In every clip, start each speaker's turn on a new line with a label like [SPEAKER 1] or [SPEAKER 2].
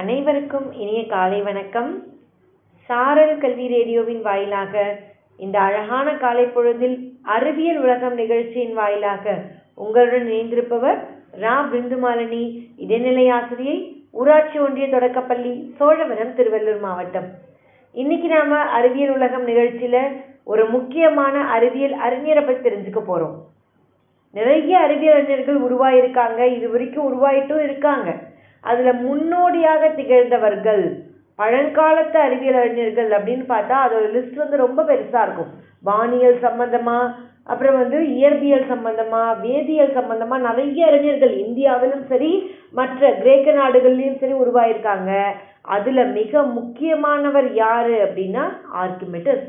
[SPEAKER 1] அனைவருக்கும் இனிய காலை வணக்கம். சாரல் கல்வி ரேடியோவின் வாயிலாக இந்த அழகான காலை பொழுதில் அறிவியல் உலகம் நிகழ்ச்சியின் வாயிலாக உங்களுடன் இணைந்திருப்பவர் ரா. பிந்துமாலினி இடைநிலை ஆசிரியை ஊராட்சி ஒன்றிய தொடக்கப்பள்ளி சோழவரம் திருவள்ளூர் மாவட்டம். இன்னைக்கு நாம அறிவியல் உலகம் நிகழ்ச்சியில ஒரு முக்கியமான அறிவியல் அறிஞரை பற்றி தெரிஞ்சுக்க போறோம். நிறைய அறிவியல் அறிஞர்கள் உருவாயிருக்காங்க. இது வரைக்கும் உருவாயிட்டும் இருக்காங்க. அதில் முன்னோடியாக திகழ்ந்தவர்கள் பழங்காலத்து அறிவியல் அறிஞர்கள் அப்படின்னு பார்த்தா அதோட லிஸ்ட் வந்து ரொம்ப பெருசாக இருக்கும். வானியல் சம்பந்தமா அப்புறம் வந்து இயற்பியல் சம்பந்தமா வேதியியல் சம்பந்தமா நிறைய அறிஞர்கள் இந்தியாவிலும் சரி மற்ற கிரேக்க நாடுகள்லையும் சரி உருவாயிருக்காங்க. அதில் மிக முக்கியமானவர் யார் அப்படின்னா ஆர்கிமிடிஸ்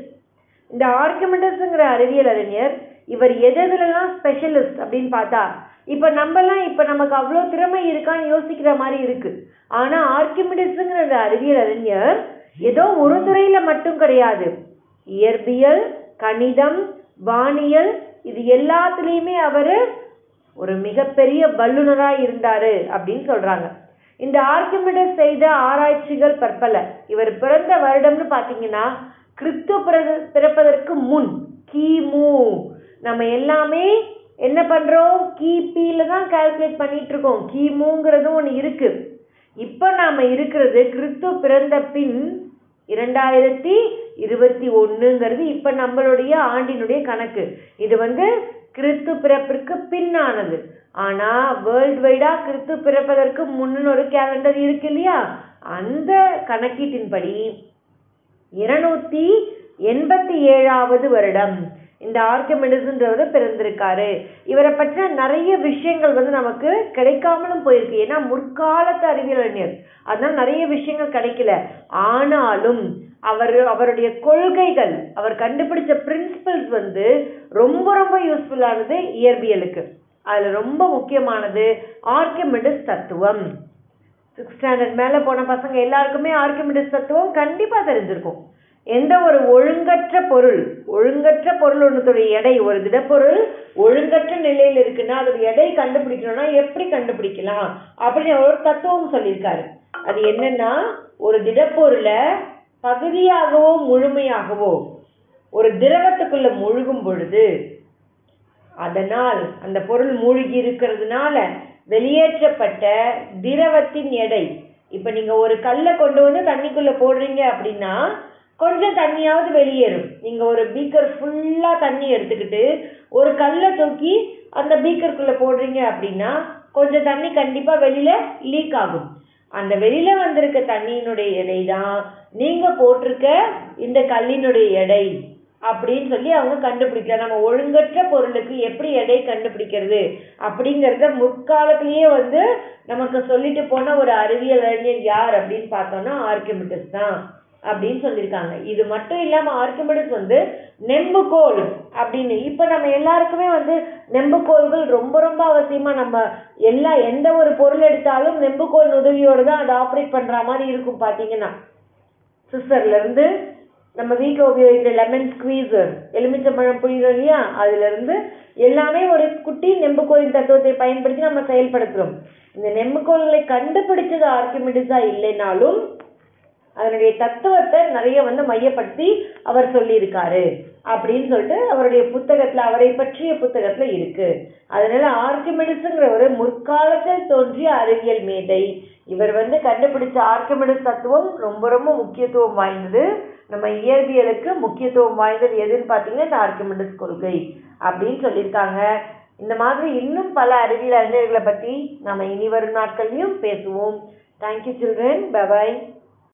[SPEAKER 1] இந்த ஆர்கிமிடிஸ்ங்கிற அறிவியல் அறிஞர் இவர் எதுலலாம் ஸ்பெஷலிஸ்ட் அப்படின்னு பார்த்தா இப்போ நம்மலாம் இப்போ நமக்கு அவ்வளோ திறமை இருக்கான்னு யோசிக்கிற மாதிரி இருக்குது ஆனால் ஆர்கிமிடிஸுங்கிற அந்த அறிவியல் அறிஞர் ஏதோ ஒரு துறையில் மட்டும் கிடையாது. இயற்பியல் கணிதம் வானியல் இது எல்லாத்துலேயுமே அவர் ஒரு மிகப்பெரிய வல்லுநராக இருந்தார் அப்படின்னு சொல்கிறாங்க இந்த ஆர்கிமிடிஸ் செய்த ஆராய்ச்சிகள் பற்பல. இவர் பிறந்த வருடம்னு பார்த்தீங்கன்னா கிறிஸ்து பிறப்பதற்கு முன் கிமு. நம்ம எல்லாமே என்ன பண்ணுறோம் கிபியில் தான் கால்குலேட் பண்ணிகிட்ருக்கோம் கிமுங்கிறதும் ஒன்று இருக்குது இப்போ நாம் இருக்கிறது கிறிஸ்து பிறந்த பின் இரண்டாயிரத்தி இருபத்தி ஒன்றுங்கிறது இப்போ நம்மளுடைய ஆண்டினுடைய கணக்கு. இது வந்து கிறிஸ்து பிறப்பிற்கு பின்னானது. ஆனால் வேர்ல்டு வைடாக கிறிஸ்து பிறப்பதற்கு முன்னு ஒரு கேலண்டர் இருக்கு இல்லையா? அந்த கணக்கீட்டின்படி இருநூத்தி எண்பத்தி ஏழாவது வருடம். இந்த ஆர்கமிடிஸ்ன்றவர் பிறந்திருக்காரு. இவரை பற்றின நிறைய விஷயங்கள் வந்து நமக்கு கிடைக்காமலும் போயிருக்கு. ஏன்னா முற்காலத்து அறிவியல் அதனால் நிறைய விஷயங்கள் கிடைக்கல. ஆனாலும் அவர் அவருடைய கொள்கைகள் அவர் கண்டுபிடிச்ச பிரின்சிபல்ஸ் வந்து ரொம்ப ரொம்ப யூஸ்ஃபுல்லானது இயற்பியலுக்கு. அதில் ரொம்ப முக்கியமானது ஆர்கமிடிஸ் தத்துவம். சிக்ஸ் ஸ்டாண்டர்ட் மேலே போன பசங்க எல்லாருக்குமே ஆர்கமிடிஸ் தத்துவம் கண்டிப்பாக தெரிஞ்சிருக்கும். எந்த ஒரு ஒழுங்கற்ற பொருள் ஒழுங்கற்ற பொருள் ஒன்றுடைய எடை ஒரு திடப்பொருள் ஒழுங்கற்ற நிலையில் இருக்குன்னா அதோட எடை கண்டுபிடிக்கணும்னா எப்படி கண்டுபிடிக்கலாம்? அப்படின்னு ஒரு தத்துவம் சொல்லியிருக்காரு. அது என்னன்னா ஒரு திடப்பொருளை பகுதியாகவோ முழுமையாகவோ ஒரு திரவத்துக்குள்ள முழுகும் பொழுது அதனால் அந்த பொருள் மூழ்கி இருக்கிறதுனால வெளியேற்றப்பட்ட திரவத்தின் எடை. இப்போ நீங்க ஒரு கல்லை கொண்டு வந்து தண்ணிக்குள்ள போடுறீங்க அப்படின்னா கொஞ்சம் தண்ணியாவது வெளியேறும். நீங்கள் ஒரு பீக்கர் ஃபுல்லாக தண்ணி எடுத்துக்கிட்டு ஒரு கல்லை தூக்கி அந்த பீக்கருக்குள்ளே போடுறீங்க அப்படின்னா கொஞ்சம் தண்ணி கண்டிப்பாக வெளியில் லீக் ஆகும். அந்த வெளியில் வந்திருக்க தண்ணியினுடைய எடை தான் நீங்கள் போட்டிருக்க இந்த கல்லினுடைய எடை அப்படின்னு சொல்லி அவங்க கண்டுபிடிக்கலாம் நம்ம ஒழுங்கற்ற பொருளுக்கு எப்படி எடை கண்டுபிடிக்கிறது அப்படிங்கிறத முற்காலத்திலேயே வந்து நமக்கு சொல்லிட்டு போன ஒரு அறிவியல் அறிஞர் யார் அப்படின்னு பார்த்தோன்னா ஆர்கிமிடிஸ் தான். அப்படின்னு சொல்லியிருக்காங்க. இது மட்டும் இல்லாமல் ஆர்கிமிடிஸ் வந்து நெம்புகோல் அப்படின்னு. இப்போ நம்ம எல்லாருக்குமே வந்து நெம்புகோல்கள் ரொம்ப ரொம்ப அவசியமாக நம்ம எல்லா எந்த ஒரு பொருள் எடுத்தாலும் நெம்புகோல் உதவியோடு தான் அதை ஆப்ரேட் பண்ற மாதிரி இருக்கும் பார்த்தீங்கன்னா சிஸ்டர்லேருந்து நம்ம வீட்டில் உபயோகிக்கிற லெமன் ஸ்குவீசர் எலுமிச்சம்பழம் புளிகிறோம் இல்லையா? அதுலேருந்து எல்லாமே ஒரு குட்டி நெம்புகோலின் தத்துவத்தை பயன்படுத்தி நம்ம செயல்படுத்துகிறோம் இந்த நெம்புகோல்களை கண்டுபிடிச்சது ஆர்கிமிடிஸா இல்லைனாலும் அதனுடைய தத்துவத்தை நிறைய வந்து மையப்படுத்தி அவர் சொல்லியிருக்காரு அப்படின்னு சொல்லிட்டு அவருடைய புத்தகத்தில் அவரை பற்றிய புத்தகத்தில் இருக்கு. அதனால ஆர்கிமிடிஸ்ங்கிற ஒரு முற்காலத்தில் தோன்றிய அறிவியல் மேதை. இவர் வந்து கண்டுபிடிச்ச ஆர்கிமிடிஸ் தத்துவம் ரொம்ப ரொம்ப முக்கியத்துவம் வாய்ந்தது. நம்ம இயற்பியலுக்கு முக்கியத்துவம் வாய்ந்தது எதுன்னு பார்த்தீங்கன்னா இந்த ஆர்கிமிடிஸ் கொள்கை அப்படின்னு சொல்லியிருக்காங்க. இந்த மாதிரி இன்னும் பல அறிவியல் அறிஞர்களை பற்றி நம்ம இனி வரும் நாட்கள்லையும் பேசுவோம். Thank you children bye bye